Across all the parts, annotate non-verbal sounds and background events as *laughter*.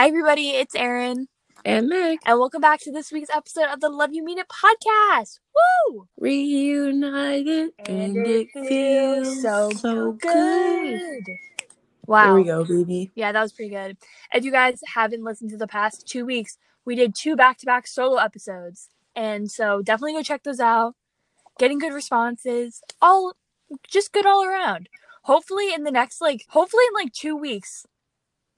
Hi, everybody. It's Erin. And Meg. And welcome back to this week's episode of the Love You Mean It podcast. Woo! Reunited and, and it feels so, so good. good. Wow. There we go, baby. Yeah, that was pretty good. If you guys haven't listened to the past two weeks, we did two back to back solo episodes. And so definitely go check those out. Getting good responses. All just good all around. Hopefully in the next like hopefully in like two weeks.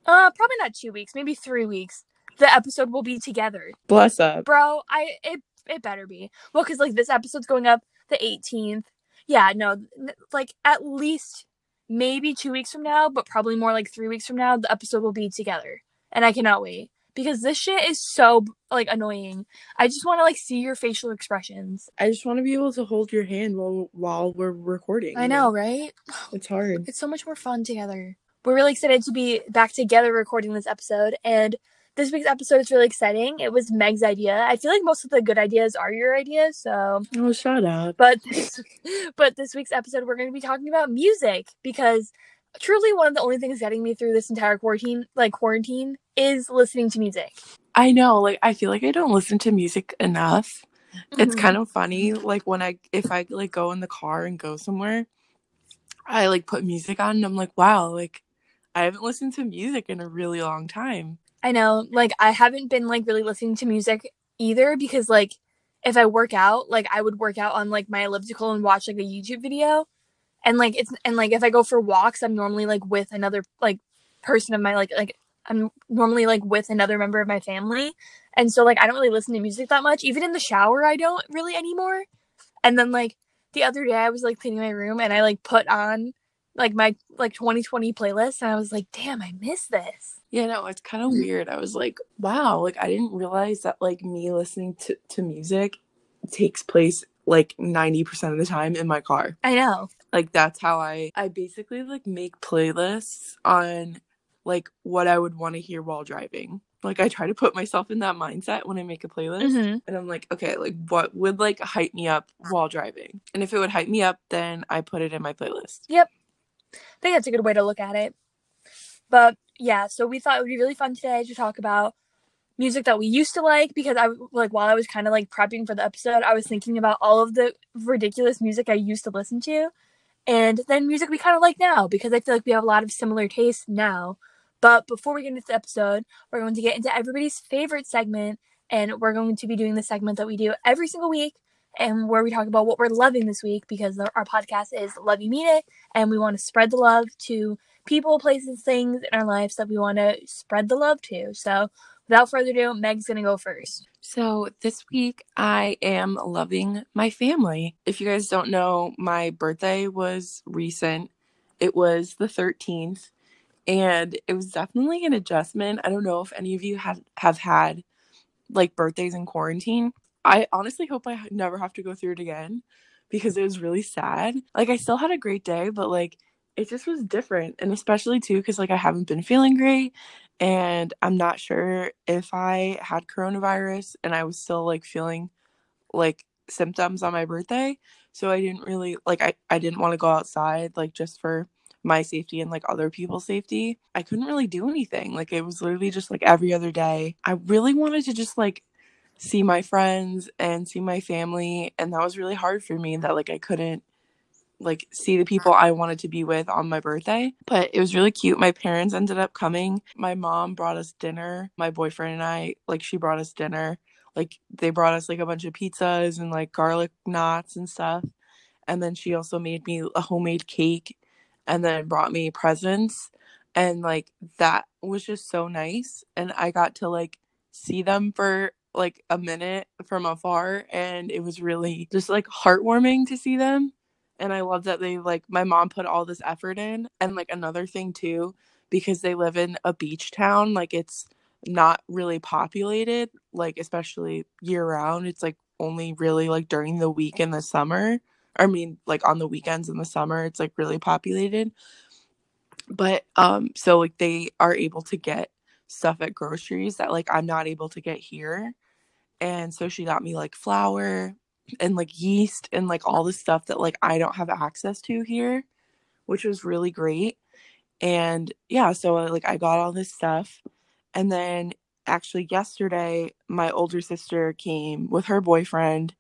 Uh probably not two weeks, maybe three weeks the episode will be together. Bless up. Bro, I it it better be. Well, cuz like this episode's going up the 18th. Yeah, no, like at least maybe 2 weeks from now, but probably more like 3 weeks from now the episode will be together. And I cannot wait because this shit is so like annoying. I just want to like see your facial expressions. I just want to be able to hold your hand while while we're recording. I know, right? It's hard. It's so much more fun together. We're really excited to be back together recording this episode and this week's episode is really exciting. It was Meg's idea. I feel like most of the good ideas are your ideas, so oh, shout out. But this, *laughs* but this week's episode, we're going to be talking about music because truly one of the only things getting me through this entire quarantine, like quarantine, is listening to music. I know, like I feel like I don't listen to music enough. Mm-hmm. It's kind of funny, like when I if I like go in the car and go somewhere, I like put music on and I'm like, wow, like I haven't listened to music in a really long time. I know, like I haven't been like really listening to music either because like if I work out, like I would work out on like my elliptical and watch like a YouTube video. And like it's and like if I go for walks, I'm normally like with another like person of my like like I'm normally like with another member of my family. And so like I don't really listen to music that much. Even in the shower I don't really anymore. And then like the other day I was like cleaning my room and I like put on like my like 2020 playlist and I was like, damn, I miss this. Yeah, no, it's kind of weird. I was like, wow, like I didn't realize that like me listening to, to music takes place like 90% of the time in my car. I know. Like that's how I I basically like make playlists on like what I would want to hear while driving. Like I try to put myself in that mindset when I make a playlist mm-hmm. and I'm like, okay, like what would like hype me up while driving? And if it would hype me up, then I put it in my playlist. Yep. I think that's a good way to look at it. But yeah, so we thought it would be really fun today to talk about music that we used to like because I like while I was kind of like prepping for the episode, I was thinking about all of the ridiculous music I used to listen to and then music we kind of like now because I feel like we have a lot of similar tastes now. But before we get into the episode, we're going to get into everybody's favorite segment and we're going to be doing the segment that we do every single week and where we talk about what we're loving this week because our podcast is Love You Mean It and we want to spread the love to people, places, things in our lives that we want to spread the love to. So, without further ado, Meg's going to go first. So, this week I am loving my family. If you guys don't know, my birthday was recent. It was the 13th, and it was definitely an adjustment. I don't know if any of you have, have had like birthdays in quarantine. I honestly hope I never have to go through it again because it was really sad. Like, I still had a great day, but like, it just was different. And especially too because like i haven't been feeling great and i'm not sure if i had coronavirus and i was still like feeling like symptoms on my birthday. So i didn't really like i, I didn't want to go outside like just for my safety and like other people's safety. I couldn't really do anything. Like it was literally just like every other day. I really wanted to just like see my friends and see my family and that was really hard for me that like i couldn't like see the people I wanted to be with on my birthday. But it was really cute. My parents ended up coming. My mom brought us dinner. My boyfriend and I, like, she brought us dinner. Like, they brought us like a bunch of pizzas and like garlic knots and stuff. And then she also made me a homemade cake and then brought me presents. And like, that was just so nice. And I got to like see them for like a minute from afar and it was really just like heartwarming to see them and I love that they like my mom put all this effort in. And like another thing too, because they live in a beach town, like it's not really populated, like especially year round. It's like only really like during the week in the summer. I mean, like on the weekends in the summer, it's like really populated. But um, so like they are able to get stuff at groceries that like I'm not able to get here. And so she got me like flour and like yeast and like all the stuff that like I don't have access to here, which was really great. And yeah, so uh, like I got all this stuff And then actually yesterday, my older sister came with her boyfriend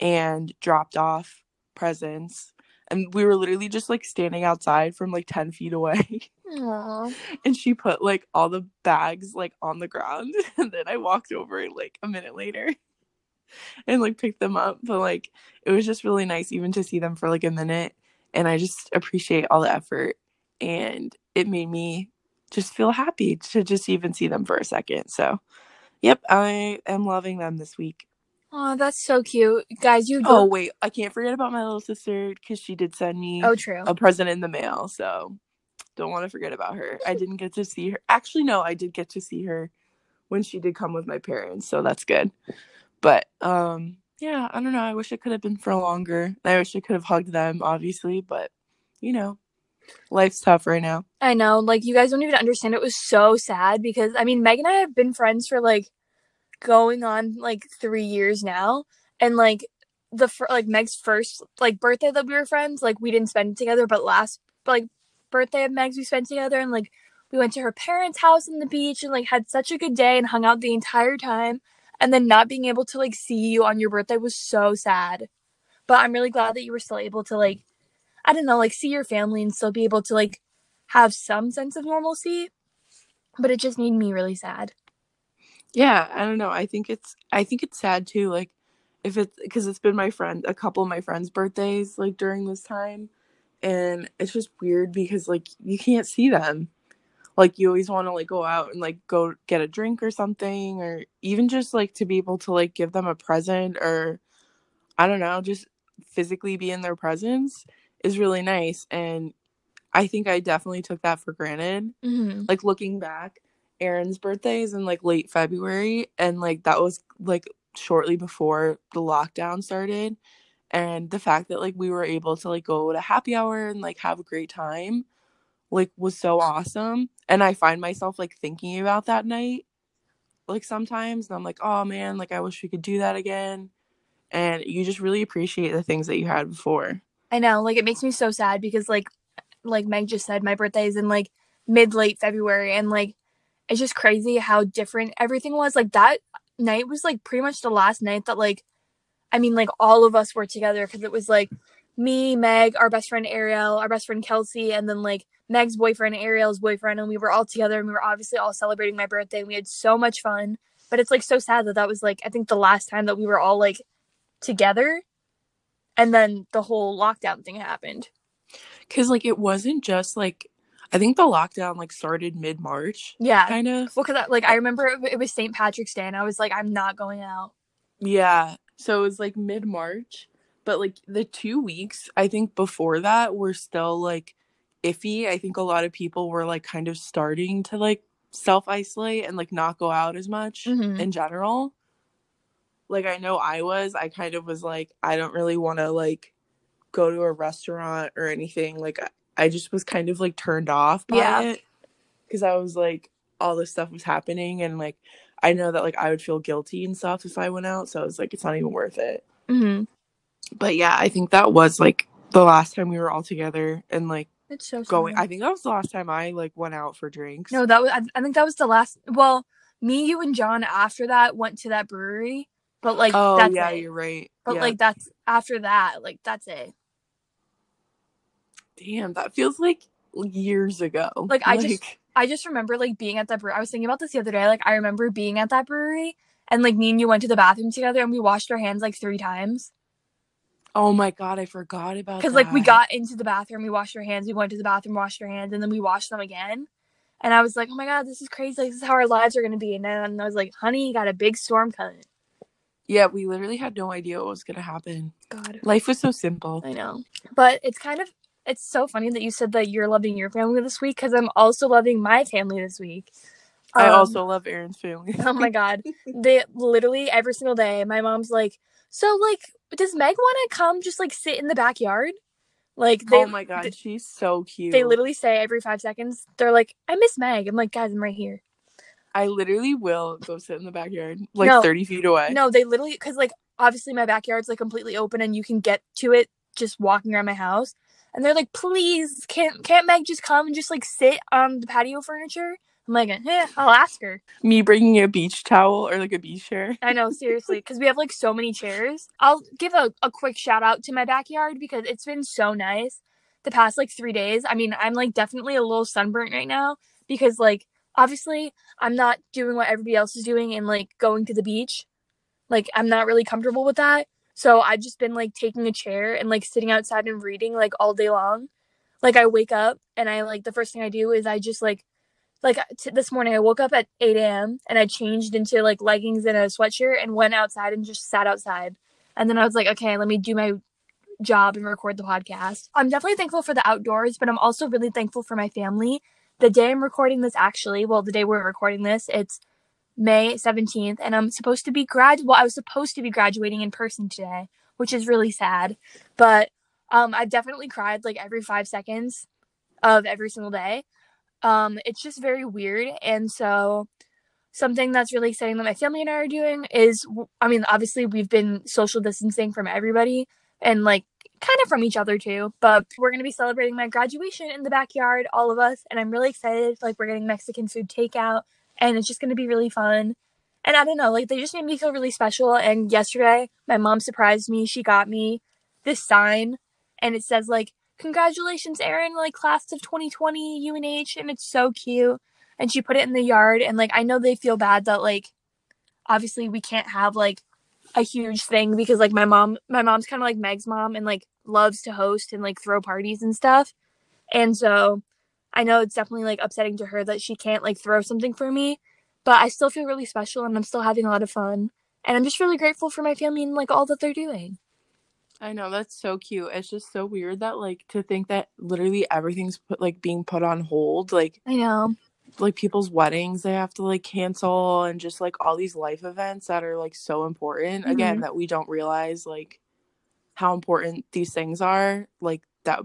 and dropped off presents. And we were literally just like standing outside from like 10 feet away. *laughs* Aww. and she put like all the bags like on the ground. *laughs* And then I walked over like a minute later *laughs* and like picked them up. But like it was just really nice even to see them for like a minute. And I just appreciate all the effort. And it made me just feel happy to just even see them for a second. So, yep, I am loving them this week. Oh, that's so cute, guys. You Oh wait, I can't forget about my little sister because she did send me Oh, true. a present in the mail. So don't want to forget about her. I didn't get to see her. Actually, no, I did get to see her when she did come with my parents. So that's good. But um, yeah, I don't know. I wish it could have been for longer. I wish I could have hugged them, obviously, but you know, life's tough right now. I know, like you guys don't even understand. It was so sad because I mean, Meg and I have been friends for like going on like three years now, and like the fir- like Meg's first like birthday that we were friends, like we didn't spend it together, but last like birthday of Meg's we spent together, and like we went to her parents' house on the beach and like had such a good day and hung out the entire time, and then not being able to like see you on your birthday was so sad. But I'm really glad that you were still able to like I don't know, like see your family and still be able to like have some sense of normalcy. But it just made me really sad. Yeah, I don't know. I think it's I think it's sad too. Like if it's because it's been my friend, a couple of my friends' birthdays like during this time, and it's just weird because like you can't see them. Like you always want to like go out and like go get a drink or something, or even just like to be able to like give them a present or I don't know, just physically be in their presence is really nice. And I think I definitely took that for granted Mm-hmm. like looking back erin's birthday is in like late february and like that was like shortly before the lockdown started and the fact that like we were able to like go to happy hour and like have a great time like was so awesome and i find myself like thinking about that night like sometimes and i'm like oh man like i wish we could do that again and you just really appreciate the things that you had before. I know, like it makes me so sad because like like Meg just said, my birthday is in like mid late February and like it's just crazy how different everything was. Like that night was like pretty much the last night that like I mean like all of us were together because it was like me, Meg, our best friend Ariel, our best friend Kelsey, and then like Meg's boyfriend, Ariel's boyfriend, and we were all together and we were obviously all celebrating my birthday and we had so much fun. But it's like so sad that that was like I think the last time that we were all like together and then the whole lockdown thing happened. because like it wasn't just like i think the lockdown like started mid-march Yeah. kind of Well, because like I remember it, it was St. Patrick's Day, and I was like, I'm not going out. yeah so it was like mid-march but like the two weeks i think before that were still like iffy i think a lot of people were like kind of starting to like self-isolate and like not go out as much Mhm. in general like i know i was i kind of was like i don't really want to like go to a restaurant or anything like I, just was kind of like turned off by Yeah. it because i was like all this stuff was happening and like i know that like i would feel guilty and stuff if i went out so i was like it's not even worth it Mm-hmm. but yeah i think that was like the last time we were all together and like It's so going sad. i think that was the last time i like went out for drinks no, that was. I, I think that was the last. Well, me, you, and John after that went to that brewery, but like oh that's yeah it. you're right But yeah. like that's after that, like that's it. Damn that feels like years ago Like, I just- I just remember like being at that brewery. I was thinking about this the other day. Like I remember being at that brewery, and like me and you went to the bathroom together, and we washed our hands like three times. oh my god i forgot about because like we got into the bathroom, we washed our hands, we went to the bathroom, washed our hands, and then we washed them again. And I was like, oh my god, this is crazy. Like, this is how our lives are gonna be. And then I was like, honey, you got a big storm coming. Yeah, we literally had no idea what was gonna happen. God, Life was so simple. I know. But it's kind of it's so funny that you said that you're loving your family this week because I'm also loving my family this week. I Um, also love Erin's family. oh my *laughs* god, they literally every single day. My mom's like, so like, does Meg want to come just like sit in the backyard? Like they, oh my god, th- she's so cute. they literally say every five seconds, they're like, I miss Meg. I'm like, guys, I'm right here. I literally will go sit in the backyard, like No. thirty feet away. No, they literally because like obviously my backyard's like completely open and you can get to it just walking around my house. And they're like, please, can't can't Meg just come and just like sit on the patio furniture? I'm like, eh, I'll ask her. Me bringing a beach towel or like a beach chair. I know, seriously, because we have like so many chairs. I'll give a, a quick shout out to my backyard because it's been so nice the past like three days. I mean, I'm like definitely a little sunburnt right now because like obviously I'm not doing what everybody else is doing and like going to the beach. Like I'm not really comfortable with that. So I've just been like taking a chair and like sitting outside and reading like all day long. Like I wake up and I like the first thing I do is I just like like uh, t- this morning I woke up at 8 a.m. and I changed into like leggings and a sweatshirt and went outside and just sat outside. And then I was like, okay, let me do my job and record the podcast. I'm definitely thankful for the outdoors, but I'm also really thankful for my family. The day I'm recording this, actually, well, the day we're recording this, it's May 17th, and I'm supposed to be grad. Well, I was supposed to be graduating in person today, which is really sad. But um, I've definitely cried like every five seconds of every single day. Um, it's just very weird, and so something that's really exciting that my family and I are doing is, I mean, obviously we've been social distancing from everybody, and like kind of from each other too. But we're gonna be celebrating my graduation in the backyard, all of us, and I'm really excited. Like we're getting Mexican food takeout, and it's just gonna be really fun. And I don't know, like they just made me feel really special. And yesterday, my mom surprised me. She got me this sign, and it says like "Congratulations, Erin! Like class of 2020 UNH," and it's so cute. And she put it in the yard, and like I know they feel bad that like obviously we can't have like a huge thing because like my mom my mom's kind of like Meg's mom and like loves to host and like throw parties and stuff. And so I know it's definitely like upsetting to her that she can't like throw something for me, but I still feel really special and I'm still having a lot of fun. And I'm just really grateful for my family and like all that they're doing. I know that's so cute. It's just so weird that like to think that literally everything's put like being put on hold. Like I know like people's weddings they have to like cancel and just like all these life events that are like so important mm-hmm. again that we don't realize like how important these things are like that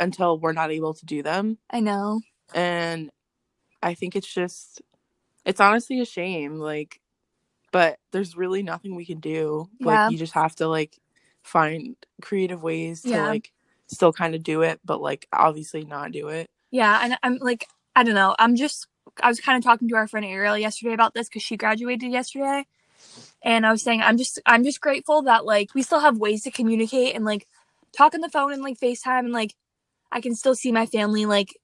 until we're not able to do them i know and i think it's just it's honestly a shame like but there's really nothing we can do yeah. like you just have to like find creative ways to yeah. like still kind of do it but like obviously not do it yeah and i'm like I don't know. I'm just I was kind of talking to our friend Ariel yesterday about this because she graduated yesterday, and I was saying I'm just I'm just grateful that like we still have ways to communicate and like talk on the phone and like FaceTime and like I can still see my family like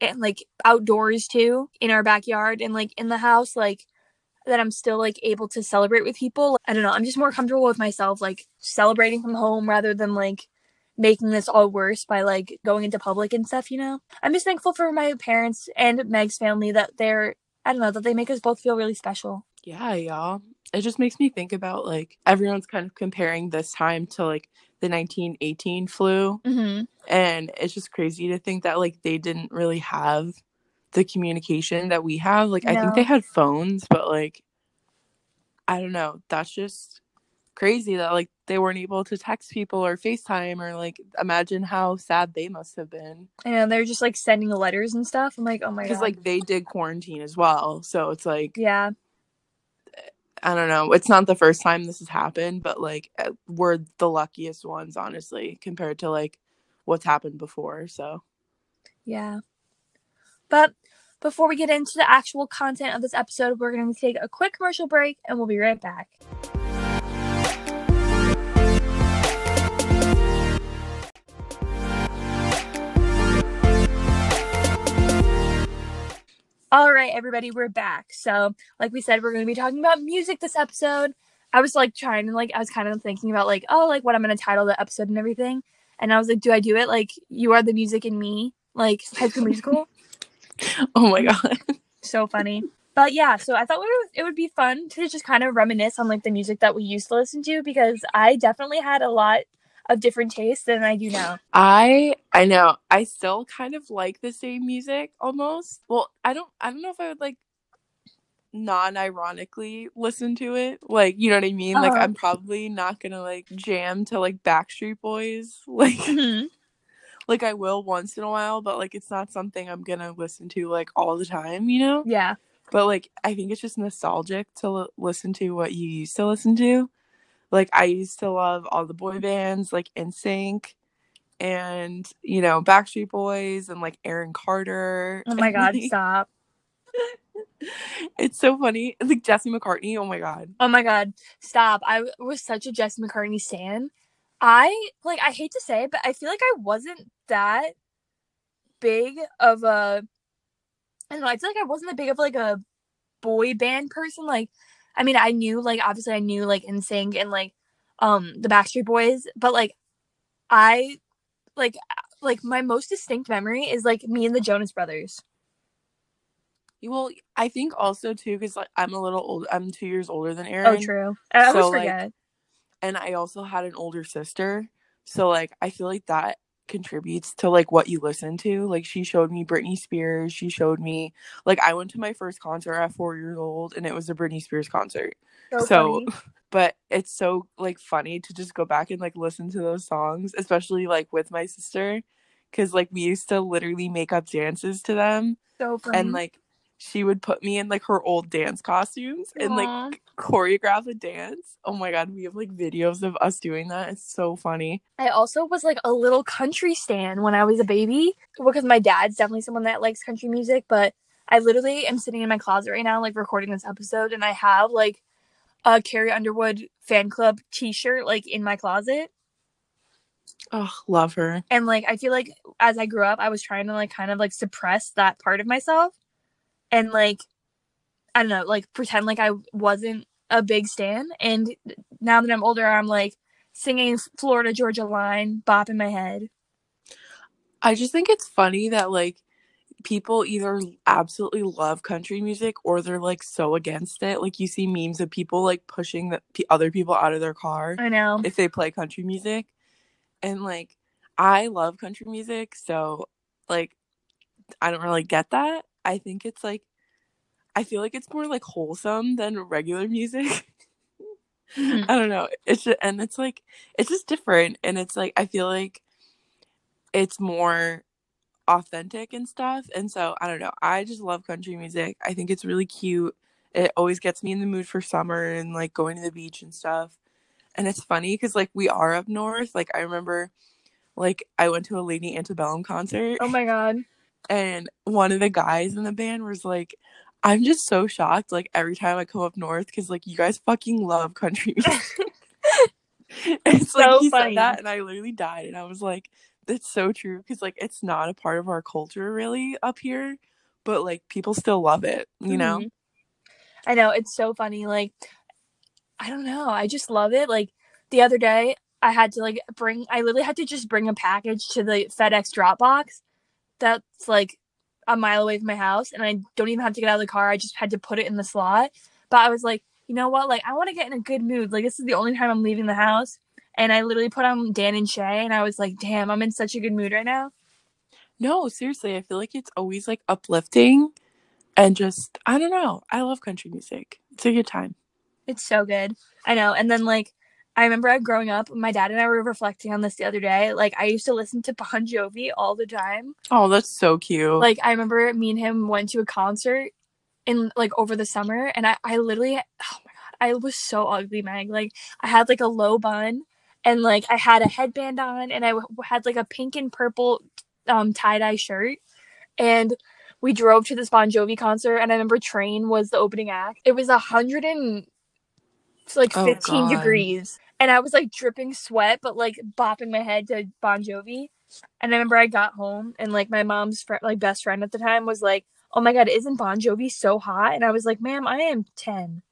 and like outdoors too in our backyard and like in the house like that I'm still like able to celebrate with people. I don't know. I'm just more comfortable with myself like celebrating from home rather than like making this all worse by like going into public and stuff, you know? I'm just thankful for my parents and Meg's family that they're, I don't know, that they make us both feel really special. Yeah, y'all. It just makes me think about like everyone's kind of comparing this time to like the 1918 flu. Mm-hmm. And it's just crazy to think that like they didn't really have the communication that we have. Like, no. I think they had phones, but like, I don't know. That's just crazy that like they weren't able to text people or FaceTime or like imagine how sad they must have been. And they're just like sending letters and stuff. I'm like, oh my god. Because like they did quarantine as well. So it's like Yeah. I don't know. It's not the first time this has happened, but like eh, we're the luckiest ones, honestly, compared to like what's happened before. So Yeah. But before we get into the actual content of this episode, we're going to take a quick commercial break and we'll be right back. All right, everybody, we're back. So, like we said, we're going to be talking about music this episode. I was like trying to like I was kind of thinking about like oh like what I'm going to title the episode and everything, and I was like, do I do it like you are the music in me, like High School Musical? *laughs* oh my god, so funny. But yeah, so I thought it would, it would be fun to just kind of reminisce on like the music that we used to listen to because I definitely had a lot of different tastes than I do now. I I know. I still kind of like the same music almost. Well, I don't I don't know if I would like non-ironically listen to it. Like, you know what I mean? Uh-huh. Like I'm probably not going to like jam to like Backstreet Boys. *laughs* Like mm-hmm. like I will once in a while, but like it's not something I'm going to listen to like all the time, you know? Yeah. But like I think it's just nostalgic to l- listen to what you used to listen to like I used to love all the boy bands like NSYNC and you know Backstreet Boys and like Aaron Carter. Oh my god, *laughs* stop. it's so funny. Like Jesse McCartney. Oh my god. Oh my god, stop! I was such a Jesse McCartney stan. I like. I hate to say it, but I feel like I wasn't that big of a. I don't know. I feel like I wasn't that big of like a boy band person. Like, I mean, I knew like obviously I knew like NSYNC and like um the Backstreet Boys, but like I like like my most distinct memory is like me and the Jonas Brothers. Well, I think also too because like I'm a little old. I'm two years older than Erin. Oh, true. I always So, like, forget. and I also had an older sister. So like I feel like that contributes to like what you listen to. Like she showed me Britney Spears. She showed me like I went to my first concert at four years old and it was a Britney Spears concert. so, so- *laughs* But it's so like funny to just go back and like listen to those songs, especially like with my sister. Cause like we used to literally make up dances to them so funny. and like she would put me in like her old dance costumes and like choreograph a dance. Oh my god, we have like videos of us doing that. It's so funny. I also was like a little country stan when I was a baby because my dad's definitely someone that likes country music. But I literally am sitting in my closet right now, like recording this episode, and I have like a Carrie Underwood fan club T-shirt like in my closet. Oh, love her. And like I feel like as I grew up, I was trying to like kind of like suppress that part of myself, and like I don't know, like pretend like I wasn't a big stan. And now that I'm older, I'm like singing Florida Georgia Line, bopping my head. I just think it's funny that like people either absolutely love country music or they're like so against it. Like you see memes of people like pushing the p- other people out of their car I know. if they play country music. And like I love country music, so like I don't really get that. I think it's like I feel like it's more like wholesome than regular music. *laughs* Mhm. I don't know. It's just, and it's like it's just different and it's like I feel like it's more authentic and stuff. And so I don't know. I just love country music. I think it's really cute. It always gets me in the mood for summer and like going to the beach and stuff. And it's funny cuz like we are up north. Like I remember like I went to a Lady Antebellum concert Oh my god. And one of the guys in the band was like i'm just so shocked like every time i come up north because like you guys fucking love country *laughs* music *laughs* it's like So he funny. said that and i literally died and i was like that's so true because like it's not a part of our culture really up here but like people still love it you know Mhm. I know it's so funny. Like, I don't know. I just love it. Like the other day, I had to like bring. I literally had to just bring a package to the FedEx drop box. That's like a mile away from my house, and I don't even have to get out of the car. I just had to put it in the slot. But I was like, you know what? Like, I want to get in a good mood. Like, this is the only time I'm leaving the house. And I literally put on Dan and Shay, and I was like, damn, I'm in such a good mood right now. no seriously i feel like it's always like uplifting and just i don't know i love country music it's a good time It's so good. I know. And then like I remember growing up, my dad and I were reflecting on this the other day. Like I used to listen to Bon Jovi all the time. oh that's so cute Like I remember me and him went to a concert in like over the summer and I, I literally oh my god, I was so ugly, Meg. Like I had like a low bun and like I had a headband on and I w- had like a pink and purple um tie-dye shirt and we drove to this Bon Jovi concert and I remember Train was the opening act. It was a hundred and it's like Oh, 15 God. degrees and I was like dripping sweat but like bopping my head to Bon Jovi. And I remember I got home and like my mom's fr- like best friend at the time was like, "Oh my god, isn't Bon Jovi so hot?" And I was like, "Ma'am, I am 10."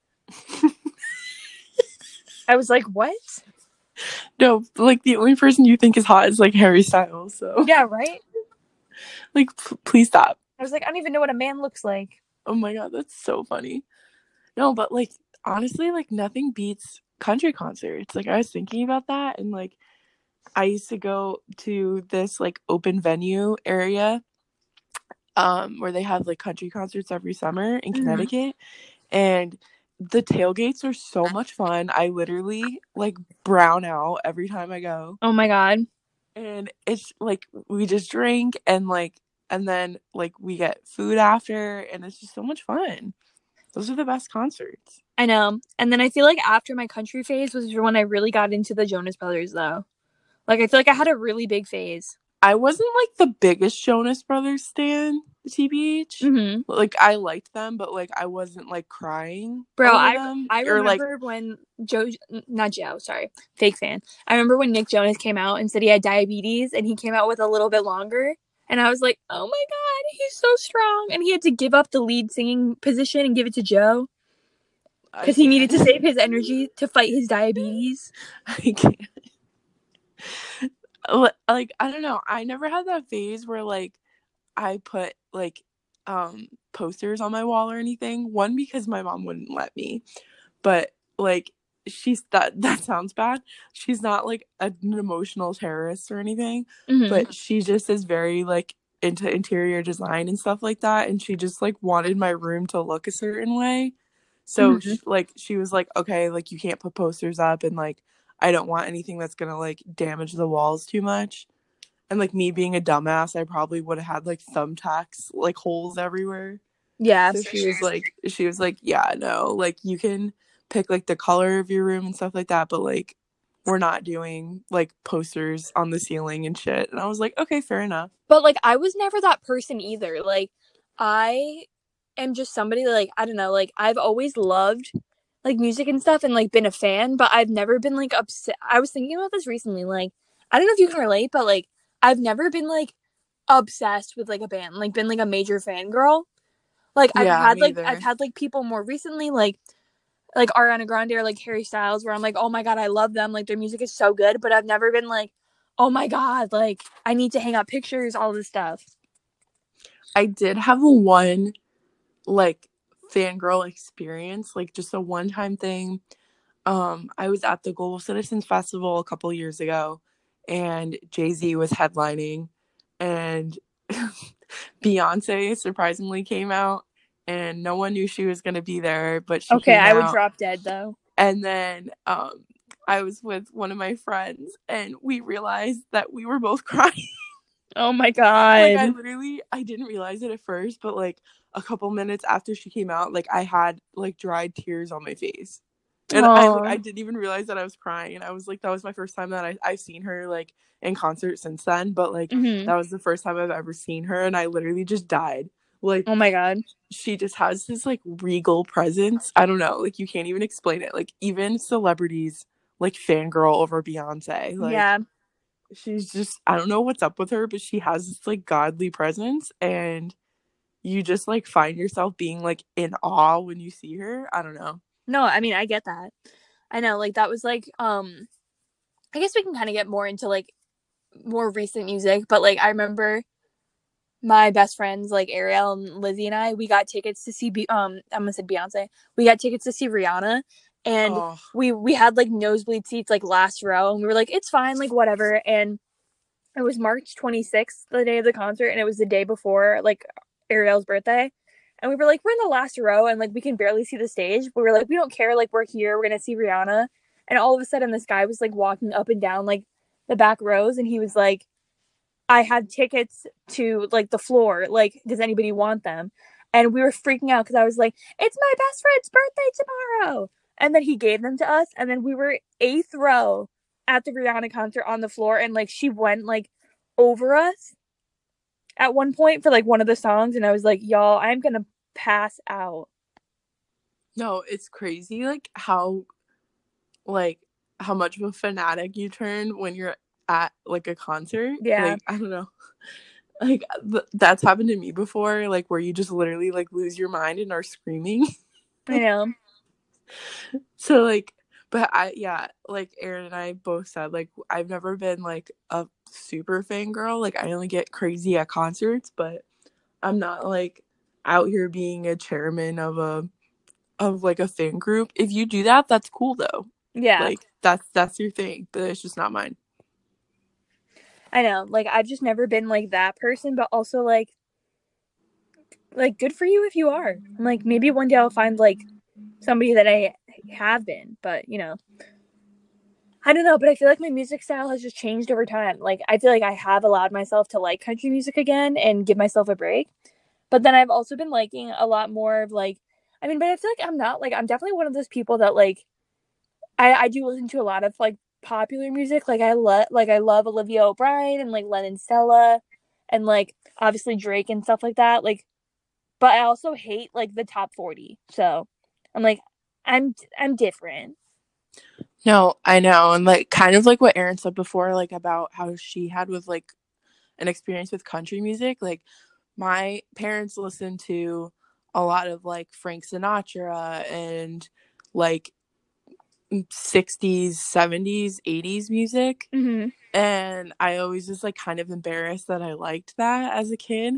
I was like, "What?" No, like the only person you think is hot is like Harry Styles. So Yeah, right? *laughs* like, p- please stop. I was like, "I don't even know what a man looks like." Oh my god, that's so funny. No, but like honestly, like nothing beats country concerts. Like I was thinking about that, and like I used to go to this like open venue area, um, where they have like country concerts every summer in Mhm. Connecticut, and the tailgates are so much fun. I literally like brown out every time I go. Oh my god. and it's like we just drink and like and then like we get food after and it's just so much fun those are the best concerts I know. And then I feel like after my country phase was when I really got into the Jonas Brothers though. Like I feel like I had a really big phase. i wasn't like the biggest jonas brothers stan TBH. Mm-hmm. Like I liked them, but like I wasn't like crying. Bro, I them. I or like remember when Joe, not Joe, sorry, fake fan. I remember when Nick Jonas came out and said he had diabetes, and he came out with a little bit longer, and I was like, oh my god, he's so strong, and he had to give up the lead singing position and give it to Joe because he needed to save his energy to fight his diabetes. *laughs* I can't. *laughs* Like I don't know. I never had that phase where like I put like um posters on my wall or anything. One because my mom wouldn't let me, but like she's that *laughs* that sounds bad. She's not like an emotional terrorist or anything, Mhm. but she just is very like into interior design and stuff like that and she just like wanted my room to look a certain way so Mhm. sh like she was like okay like you can't put posters up and like i don't want anything that's gonna like damage the walls too much. And like me being a dumbass i probably would have had like thumbtacks like holes everywhere. Yeah, so she was like she was like yeah no like you can pick like the color of your room and stuff like that but like we're not doing like posters on the ceiling and shit. And i was like okay fair enough. But like I was never that person either. Like I am just somebody like I don't know, like I've always loved like music and stuff and like been a fan, but I've never been like upset. I was thinking about this recently. Like I don't know if you can relate, but like I've never been like obsessed with like a band, like been like a major fangirl. Like I've Yeah, had like either. I've had like people more recently like like Ariana Grande or like Harry Styles where I'm like, "Oh my god, I love them. Like their music is so good." But I've never been like, "Oh my god, like I need to hang up pictures, all this stuff." I did have one like fangirl experience, like just a one time thing. Um, I was at the Global Citizens Festival a couple years ago and Jay Z was headlining and *laughs* Beyonce surprisingly came out and no one knew she was gonna be there, but she Okay, I would out. drop dead though. And then um I was with one of my friends and we realized that we were both *laughs* crying. Oh my god. like I literally I didn't realize it at first, but like a couple minutes after she came out, like I had like dried tears on my face. And I like I didn't even realize that I was crying and I was like that was my first time that I, I've seen her like in concert since then, but like Mhm. that was the first time I've ever seen her and I literally just died. Like Oh my god. she just has this like regal presence. I don't know, like you can't even explain it. Like even celebrities like fangirl over Beyonce. Like yeah. She's just I don't know what's up with her, but she has this like godly presence and you just like find yourself being like in awe when you see her. I don't know. No, I mean I get that. I know, like that was like um I guess we can kind of get more into like more recent music, but like I remember my best friends like Ariel and Lizzie and I, we got tickets to see Be- um I'm gonna say Beyonce. We got tickets to see Rihanna and oh, we we had like nosebleed seats like last row and we were like it's fine like whatever. And it was March 26th the day of the concert and it was the day before like Ariel's birthday. And we were like we're in the last row and like we can barely see the stage. We were like we don't care like we're here we're gonna see Rihanna. And all of a sudden this guy was like walking up and down like the back rows and he was like I have tickets to like the floor like does anybody want them? And we were freaking out because I was like it's my best friend's birthday tomorrow and then he gave them to us and then we were eighth row at the Rihanna concert on the floor and like she went like over us at one point for like one of the songs and I was like y'all I'm gonna pass out no, it's crazy like how like how much of a fanatic you turn when you're at like a concert. Yeah. Like I don't know. *laughs* Like th- that's happened to me before, like where you just literally like lose your mind and are screaming. I know *laughs* So like, but I yeah, like Erin and I both said like I've never been like a super fangirl. Like I only get crazy at concerts, but I'm not like out here being a chairman of a of like a fan group. If you do that, that's cool though. yeah Like that's that's your thing, but it's just not mine. I know like I've just never been like that person but also like like good for you if you are I'm like maybe one day I'll find like somebody that I have been but you know I don't know but I feel like my music style has just changed over time like I feel like I have allowed myself to like country music again and give myself a break but then I've also been liking a lot more of like I mean but I feel like I'm not like I'm definitely one of those people that like I I do listen to a lot of like popular music like I love like I love Olivia O'Brien and like Lennon Stella and like obviously Drake and stuff like that. Like, but I also hate like the top 40. So I'm like, I'm I'm different. No, I know. And like kind of like what Erin said before, like about how she had with like an experience with country music. Like my parents listened to a lot of like Frank Sinatra and like 60s, 70s, 80s music. Mm-hmm. And I always was like kind of embarrassed that I liked that as a kid.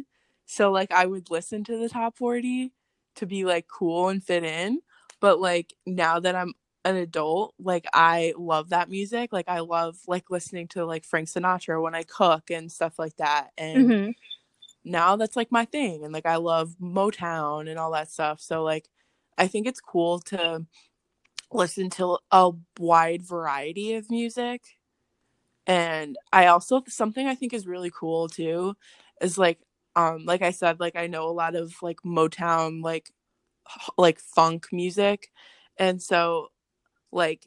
So like I would listen to the top 40 to be like cool and fit in. But like now that I'm an adult, like I love that music. Like I love like listening to like Frank Sinatra when I cook and stuff like that. And Mm-hmm. now that's like my thing. And like I love Motown and all that stuff. So like I think it's cool to listen to a wide variety of music. And I also something I think is really cool too is like um like I said like I know a lot of like Motown like like funk music and so like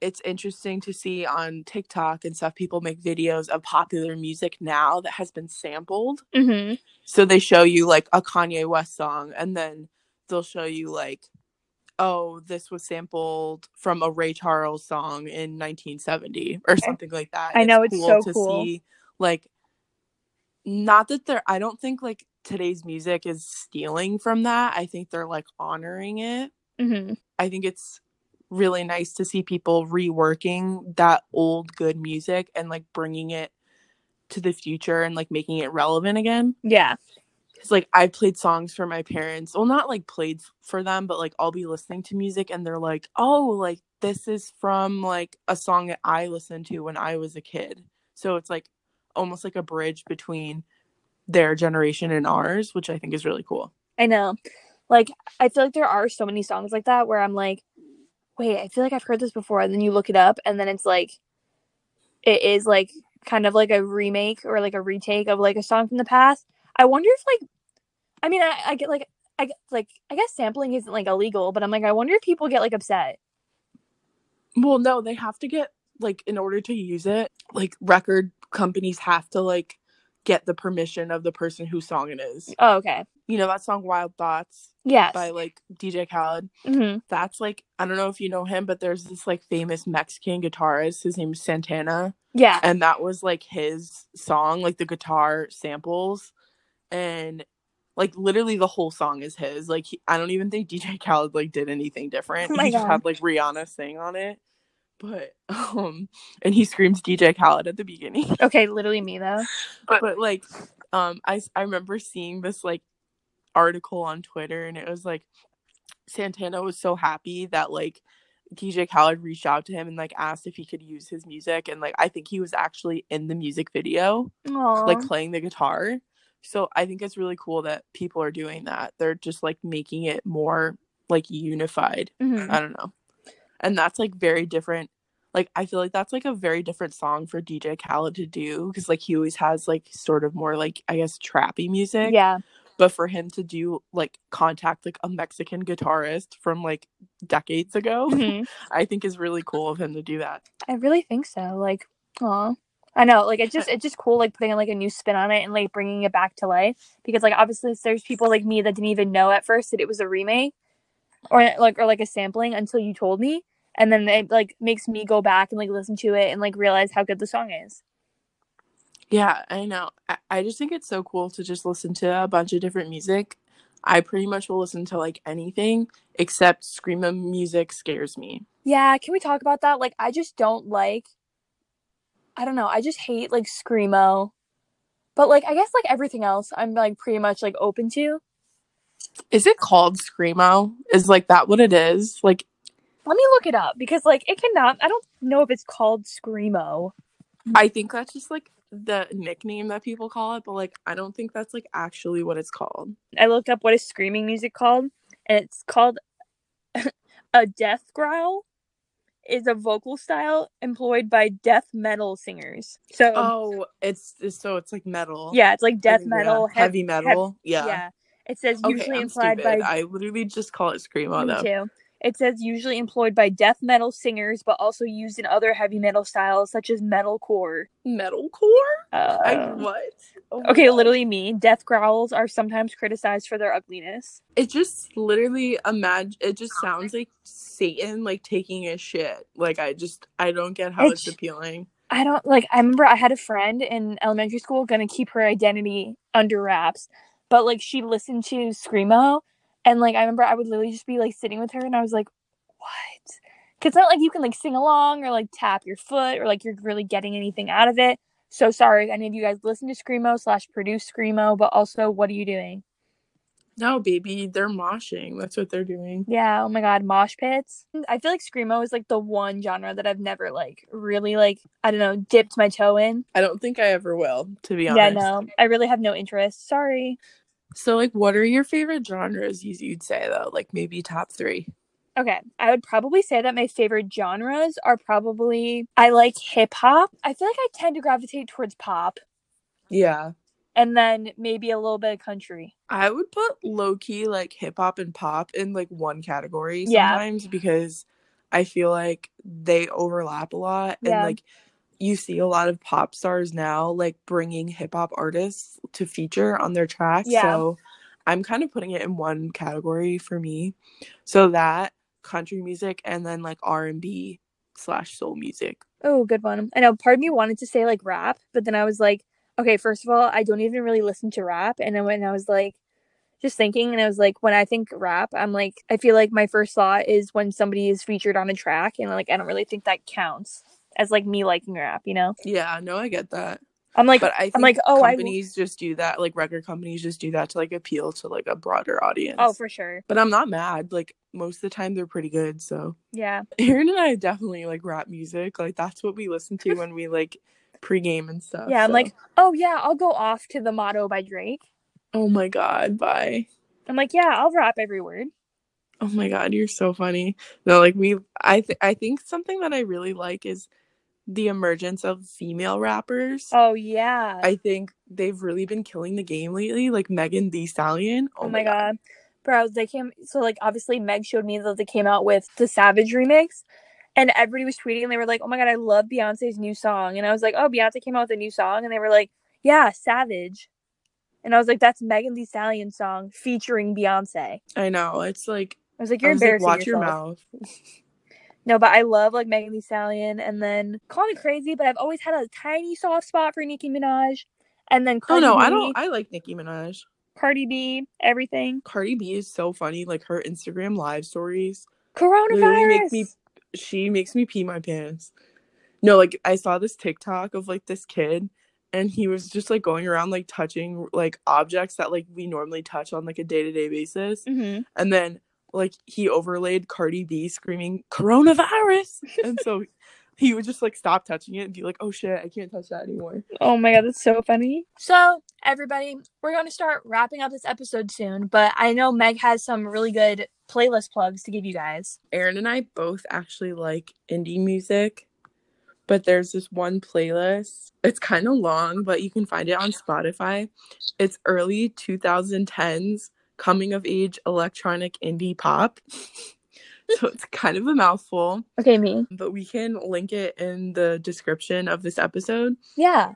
it's interesting to see on TikTok and stuff people make videos of popular music now that has been sampled Mm-hmm. so they show you like a Kanye West song and then they'll show you like oh this was sampled from a Ray Charles song in 1970 or something like that. I know, it's so cool. To see like not that they're I don't think like today's music is stealing from that. I think they're like honoring it. Mm-hmm. I think it's really nice to see people reworking that old good music and like bringing it to the future and like making it relevant again. Yeah. Cause like I played songs for my parents. Well, not like played for them, but like I'll be listening to music and they're like, "Oh, like this is from like a song that I listened to when I was a kid." So it's like almost like a bridge between their generation and ours, which I think is really cool. I know. Like, I feel like there are so many songs like that where I'm like, wait, I feel like I've heard this before. And then you look it up, and then it's like, it is like kind of like a remake or like a retake of like a song from the past. I wonder if like, I mean, I, I get like, I get like, I guess sampling isn't like illegal, but I'm like, I wonder if people get like upset. Well, no, they have to get like in order to use it, like record companies have to like get the permission of the person whose song it is. Oh, okay. You know that song Wild Thoughts Yes. by like DJ Khaled? hmm That's like I don't know if you know him, but there's this like famous Mexican guitarist. His name is Santana, Yeah. and that was like his song, like the guitar samples, and like literally the whole song is his. Like he, I don't even think DJ Khaled like did anything different. Oh my he just God. had like Rihanna sing on it, but *laughs* um, and he screams DJ Khaled at the beginning. *laughs* Okay, literally me though. but like um I, I remember seeing this like article on twitter and it was like santana was so happy that like dj khaled reached out to him and like asked if he could use his music and like i think he was actually in the music video Aww. like playing the guitar so i think it's really cool that people are doing that they're just like making it more like unified Mhm. i don't know and that's like very different like i feel like that's like a very different song for dj khaled to do because like he always has like sort of more like i guess trappy music Yeah. but for him to do like contact like a mexican guitarist from like decades ago Mhm. *laughs* i think is really cool of him to do that I really think so. Like, aw. I know, like it's just it's just cool, like putting like a new spin on it and like bringing it back to life. Because like obviously there's people like me that didn't even know at first that it was a remake, or like or like a sampling until you told me, and then it like makes me go back and like listen to it and like realize how good the song is. Yeah, I know. I, I just think it's so cool to just listen to a bunch of different music. I pretty much will listen to like anything except screamo music scares me. Yeah, can we talk about that? Like, I just don't like. I don't know. I just hate like screamo, but like I guess like everything else, I'm like pretty much like open to. Is it called screamo? Is like that what it is? Like Let me look it up because like it cannot. I don't know if it's called screamo. I think that's just like the nickname that people call it, but like I don't think that's like actually what it's called. I looked up what is screaming music called, and it's called *laughs* a death growl. Is a vocal style employed by death metal singers. So Oh, it's, it's so it's like metal. yeah, it's like death metal, yeah, heavy metal. yeah. yeah. It says usually I'm implied stupid. by I literally just call it screamo me though. too. It says usually employed by death metal singers, but also used in other heavy metal styles such as metalcore. Metalcore? Uh, I what? Oh okay, God. literally me. Death growls are sometimes criticized for their ugliness. It just literally imagine. It just sounds like Satan like taking a shit. Like I just I don't get how it's It's- appealing. I don't like. I remember I had a friend in elementary school gonna keep her identity under wraps, but like she listened to screamo, and like I remember I would literally just be like sitting with her, and I was like, "What?" Because it's not like you can like sing along or like tap your foot or like you're really getting anything out of it. So sorry, if any of you guys listen to screamo slash produce screamo, but also what are you doing? No, baby, they're moshing. That's what they're doing. Yeah, oh my god, mosh pits. I feel like screamo is like the one genre that I've never like really like I don't know dipped my toe in. I don't think I ever will, to be honest. Yeah, no, I really have no interest. Sorry. So, like, what are your favorite genres? You'd say though, like maybe top three. Okay, I would probably say that my favorite genres are probably I like hip hop. I feel like I tend to gravitate towards pop, Yeah, and then maybe a little bit of country. I would put low key like hip hop and pop in like one category Yeah. sometimes because I feel like they overlap a lot Yeah. and like you see a lot of pop stars now like bringing hip hop artists to feature on their tracks. Yeah. So I'm kind of putting it in one category for me. So that country music and then like R&B slash soul music. Oh, good one. I know part of me wanted to say like rap, but then I was like, okay, first of all, I don't even really listen to rap. And then when I was like, just thinking, and I was like, when I think rap, I'm like, I feel like my first thought is when somebody is featured on a track, and like, I don't really think that counts as like me liking rap, you know? Yeah, no, I get that. I'm like, but I think I'm like, oh, I- companies just do that, like record companies just do that to like appeal to like a broader oh, audience. oh, for sure. but I'm not mad. Like most of the time they're pretty good. So Yeah. *laughs* Erin and I definitely like rap music. Like that's what we listen to when we like pregame and stuff. Yeah. I'm like, oh, yeah, I'll go off to the motto by Drake. oh my god, bye. I'm like, yeah, I'll rap every word. Oh my god, you're so funny. No, like we, I, th- I think something that I really like is the emergence of female rappers. Oh, yeah. I think they've really been killing the game lately. Like Megan Thee Stallion. Oh, oh my god. Bro, they came so like obviously Meg showed me that they came out with the Savage remix and everybody was tweeting and they were like, Oh my god, I love Beyonce's new song. And I was like, Oh, Beyonce came out with a new song and they were like, Yeah, Savage. And I was like, That's Megan Thee Stallion song featuring Beyonce. I know. It's like I was like, You're was like, embarrassing watch your mouth. *laughs* No, but I love like Megan Thee Stallion and then call me crazy, but I've always had a tiny soft spot for Nicki Minaj. And then Oh no, B, I don't. I like Nicki Minaj. Cardi B, everything. Cardi B is so funny. Like her Instagram live stories literally make Coronavirus. me. She makes me pee my pants. No, like I saw this TikTok of like this kid, and he was just like going around like touching like objects that like we normally touch on like a day to day basis, hmm and then like he overlaid Cardi B screaming coronavirus, *laughs* and so he would just like stop touching it and be like, "Oh shit, I can't touch that anymore." Oh my god, that's so funny. So, everybody, we're going to start wrapping up this episode soon, but I know Meg has some really good playlist plugs to give you guys. Erin and I both actually like indie music, but there's this one playlist. It's kind of long, but you can find it on Spotify. It's early 2010s coming of age electronic indie pop. *laughs* so it's kind of a mouthful, Okay, me. but we can link it in the description of this episode. Yeah.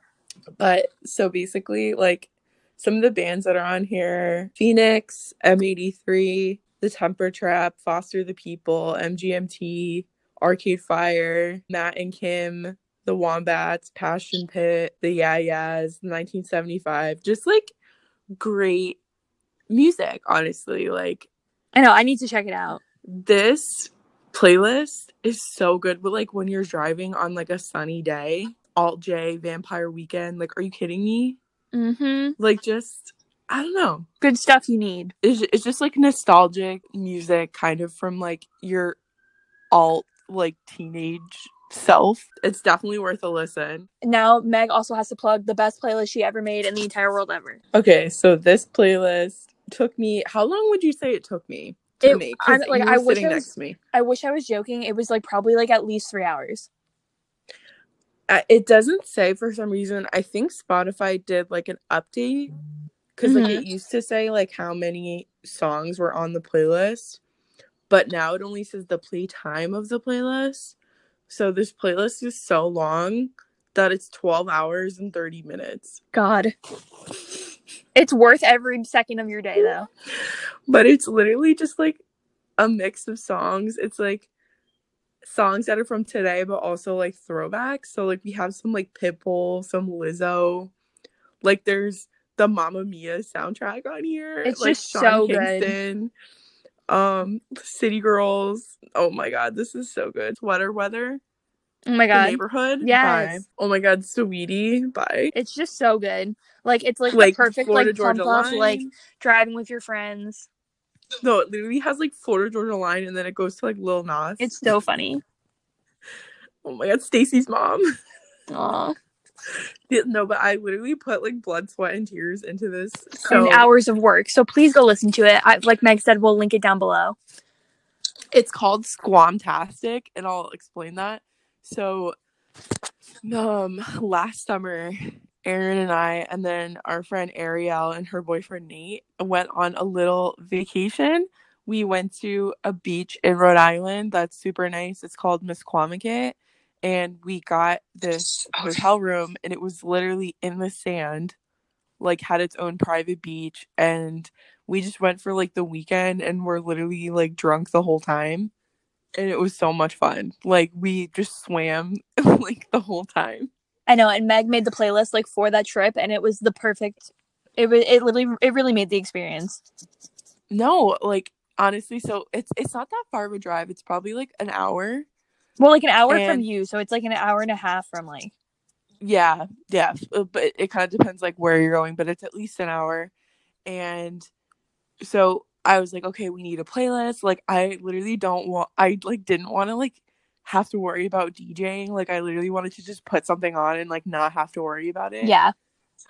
But so basically, like some of the bands that are on here Phoenix, M83, The Temper Trap, Foster the People, MGMT, Arcade Fire, Matt and Kim, The Wombats, Passion Pit, The Yeah Yeahs, 1975. Just like great music, honestly. Like I know, I need to check it out. This playlist is so good but like when you're driving on like a sunny day alt j vampire weekend like are you kidding me Mm-hmm. like just i don't know Good stuff you need. it's, it's just like nostalgic music kind of from like your alt like teenage self it's definitely worth a listen Now, Meg also has to plug the best playlist she ever made in the entire world ever. okay so this playlist took me how long would you say it took me It- 'Cause I- like, I wish I was- to me I wish I was joking. It was like probably like at least three hours. Uh, it doesn't say for some reason. I think Spotify did like an update because like Mm-hmm. it used to say like how many songs were on the playlist, but now it only says the play time of the playlist. So this playlist is so long that it's 12 hours and 30 minutes. God. It's worth every second of your day though. But it's literally just like a mix of songs. It's like songs that are from today, but also like throwbacks. So like we have some like Pitbull, some Lizzo. Like there's the Mamma Mia soundtrack on here. It's like just so good. Um, City Girls. Oh my god, this is so good. Sweater Weather. Oh my god. Neighborhood. Yes. Bye. Oh my god, Sweetie. Bye. It's just so good. Like it's like, Like the perfect Florida like pump Georgia up, Line. like driving with your friends. No, it literally has like Florida Georgia Line, and then it goes to like Lil Nas. It's so funny. *laughs* oh my god, Stacy's mom. Aw. *laughs* Yeah, no, but I literally put like blood, sweat, and tears into this. So and hours of work. So please go listen to it. I, like Meg said, we'll link it down below. it's called Squamtastic, and I'll explain that. So, um, last summer, Erin and I, and then our friend Ariel and her boyfriend Nate went on a little vacation. We went to a beach in Rhode Island that's super nice. It's called Misquamicut. And we got this hotel room, and it was literally in the sand, like had its own private beach. And we just went for like the weekend and were literally like drunk the whole time. And it was so much fun. Like we just swam *laughs* like the whole time. I know, and Meg made the playlist like for that trip, and it was the perfect. It was it literally it really made the experience. No, like honestly, so it's it's not that far of a drive. It's probably like an hour. Well, like an hour from you, so it's like an hour and a half from like. Yeah, yeah, uh, but it kind of depends like where you're going, but it's at least an hour. And so I was like, okay, we need a playlist. Like I literally don't want I like didn't want to like have to worry about DJing. Like I literally wanted to just put something on and like not have to worry about it. Yeah,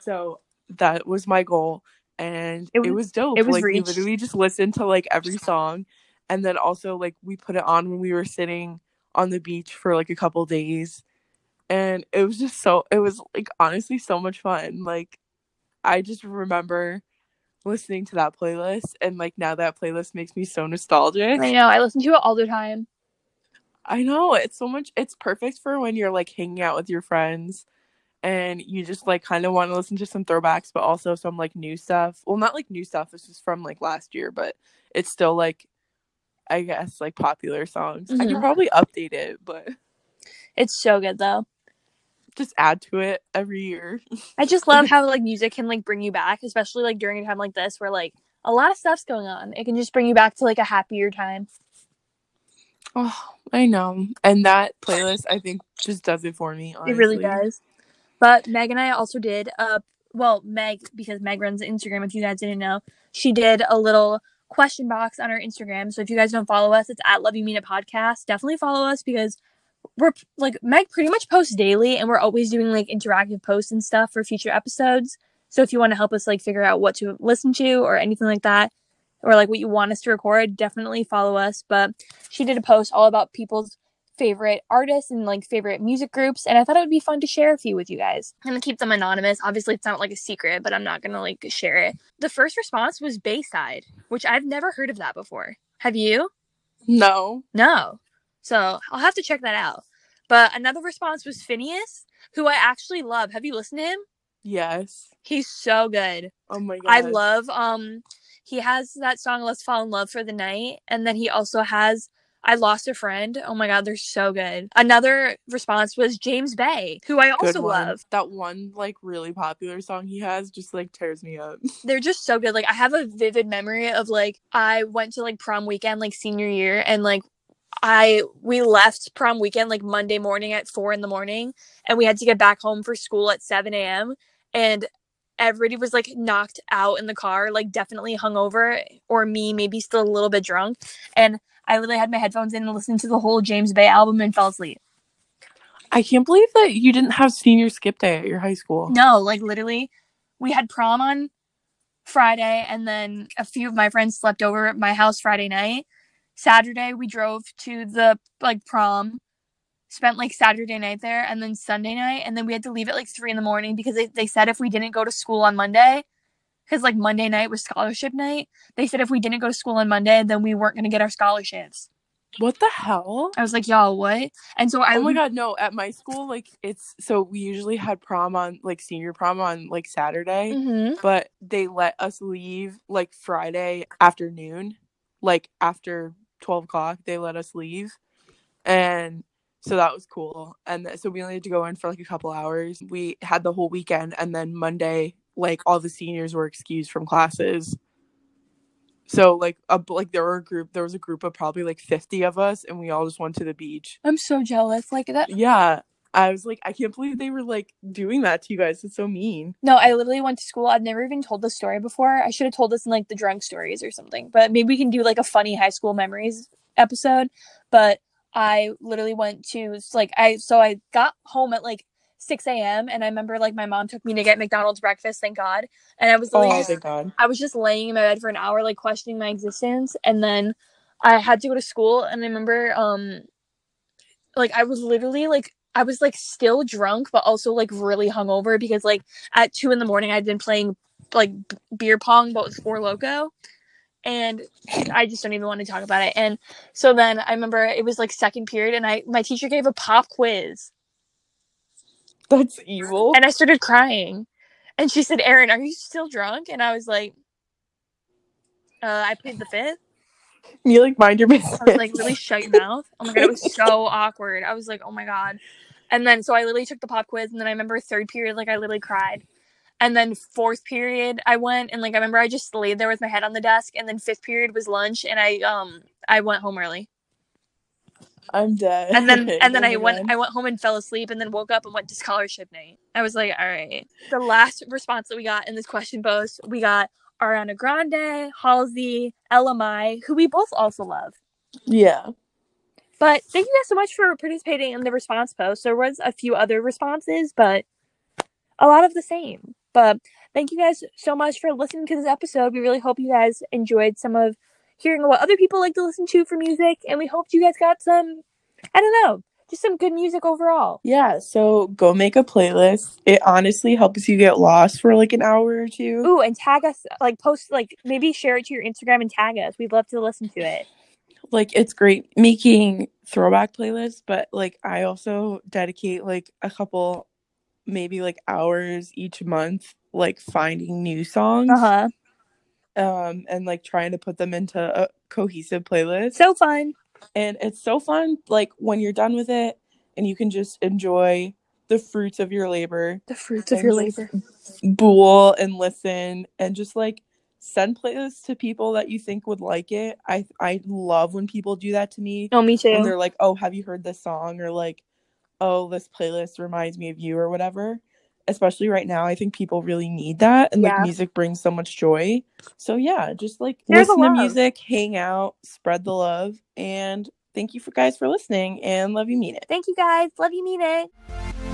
So that was my goal and It it was- was, dope. it was like we literally just listened to like every song and then also like we put it on when we were sitting on the beach for like a couple days and it was just so it was like honestly so much fun like i just remember listening to that playlist and like now that playlist makes me so nostalgic I know. I listen to it all the time. i know it's so much it's perfect for when you're like hanging out with your friends and you just like kind of want to listen to some throwbacks but also some like new stuff well not like new stuff this is from like last year but it's still like i guess like popular songs i Mhm. can probably update it but It's so good though. Just add to it every year I just love how like music can like bring you back, especially like during a time like this where like a lot of stuff's going on. It can just bring you back to like a happier time. Oh, I know. And that playlist, I think, just does it for me. Honestly. It really does. But Meg and I also did uh well, Meg, because Meg runs Instagram, if you guys didn't know, she did a little question box on her Instagram. So if you guys don't follow us, it's at Love You Mean It Podcast. Definitely follow us because we're like Meg pretty much posts daily and we're always doing like interactive posts and stuff for future episodes. So if you want to help us like figure out what to listen to or anything like that, or like what you want us to record, definitely follow us. But she did a post all about people's favorite artists and like favorite music groups and i thought it would be fun to share a few with you guys i'm gonna keep them anonymous obviously it's not like a secret but i'm not gonna like share it the first response was bayside which i've never heard of that before have you No. no so i'll have to check that out but another response was Finneas who i actually love have you listened to him Yes. he's so good Oh my god. I love um he has that song Let's Fall in Love for the Night and then he also has I Lost a Friend. Oh my god, they're so good. Another response was James Bay, who I also love. That one like really popular song he has just like tears me up. *laughs* They're just so good. Like I have a vivid memory of like I went to like prom weekend like senior year and like I we left prom weekend like Monday morning at four in the morning and we had to get back home for school at seven AM and everybody was like knocked out in the car, like definitely hungover, or me maybe still a little bit drunk. And I literally had my headphones in and listened to the whole James Bay album and fell asleep. I can't believe that you didn't have senior skip day at your high school. No, like literally, we had prom on Friday, and then a few of my friends slept over at my house Friday night. Saturday, we drove to the like prom, spent like Saturday night there, and then Sunday night, and then we had to leave at like three in the morning because they, they said if we didn't go to school on Monday, because like Monday night was scholarship night. They said if we didn't go to school on Monday, then we weren't gonna get our scholarships. What the hell? I was like, y'all, what? And so I oh my god, no! At my school, like it's so we usually had prom on like senior prom on like Saturday, hmm but they let us leave like Friday afternoon, like after twelve o'clock. They let us leave, and so that was cool. And th- so we only had to go in for like a couple hours. We had the whole weekend, and then Monday, like all the seniors were excused from classes. So like a like there were a group there was a group of probably like 50 of us and we all just went to the beach. I'm so jealous. Like that. Yeah. I was like I can't believe they were like doing that to you guys. It's so mean. No, I literally went to school. I've never even told this story before. I should have told this in like the drunk stories or something. But maybe we can do like a funny high school memories episode. But I literally went to like I so I got home at like 6 a.m. and I remember like my mom took me to get McDonald's breakfast, thank God. And I was literally Oh, thank God. I was just laying in my bed for an hour, like questioning my existence, and then I had to go to school. And I remember, um, like I was literally like I was like still drunk, but also like really hungover because like at two in the morning I'd been playing like beer pong, but with Four Loco, and I just don't even want to talk about it. And so then I remember it was like second period, and I my teacher gave a pop quiz, That's evil. and I started crying, and she said, "Erin, are you still drunk?" And I was like, uh, "I played the fifth. you like mind your business. I was like, really shut your mouth. Oh my god, it was so *laughs* awkward. I was like, oh my god. And then so I literally took the pop quiz, and then I remember third period, like I literally cried. And then fourth period, I went and like I remember I just laid there with my head on the desk. And then fifth period was lunch, and I um I went home early. I'm dead. And then *laughs* and then Oh I went God. I went home and fell asleep, and then woke up and went to scholarship night. I was like, all right. The last response that we got in this question post, we got Ariana Grande, Halsey, LMI, who we both also love. Yeah. But thank you guys so much for participating in the response post. There was a few other responses, but a lot of the same. But thank you guys so much for listening to this episode. We really hope you guys enjoyed some of hearing what other people like to listen to for music, and we hope you guys got some I don't know, just some good music overall. Yeah. So go make a playlist. It honestly helps you get lost for like an hour or two. Ooh, and tag us like post like maybe share it to your Instagram and tag us. We'd love to listen to it. Like it's great making throwback playlists but like i also dedicate like a couple maybe like hours each month like finding new songs Uh-huh. um and like trying to put them into a cohesive playlist So fun. and it's so fun like when you're done with it and you can just enjoy the fruits of your labor The fruits of your labor. bool and listen and just like send playlists to people that you think would like it i i love when people do that to me Oh, me too. they're like, "Oh, have you heard this song?" or like, "Oh, this playlist reminds me of you," or whatever. Especially right now, I think people really need that, and Yeah. like music brings so much joy. So yeah, just like There's listen to music, hang out, spread the love, and thank you for guys for listening, and love you, mean it. Thank you guys. Love you, mean it.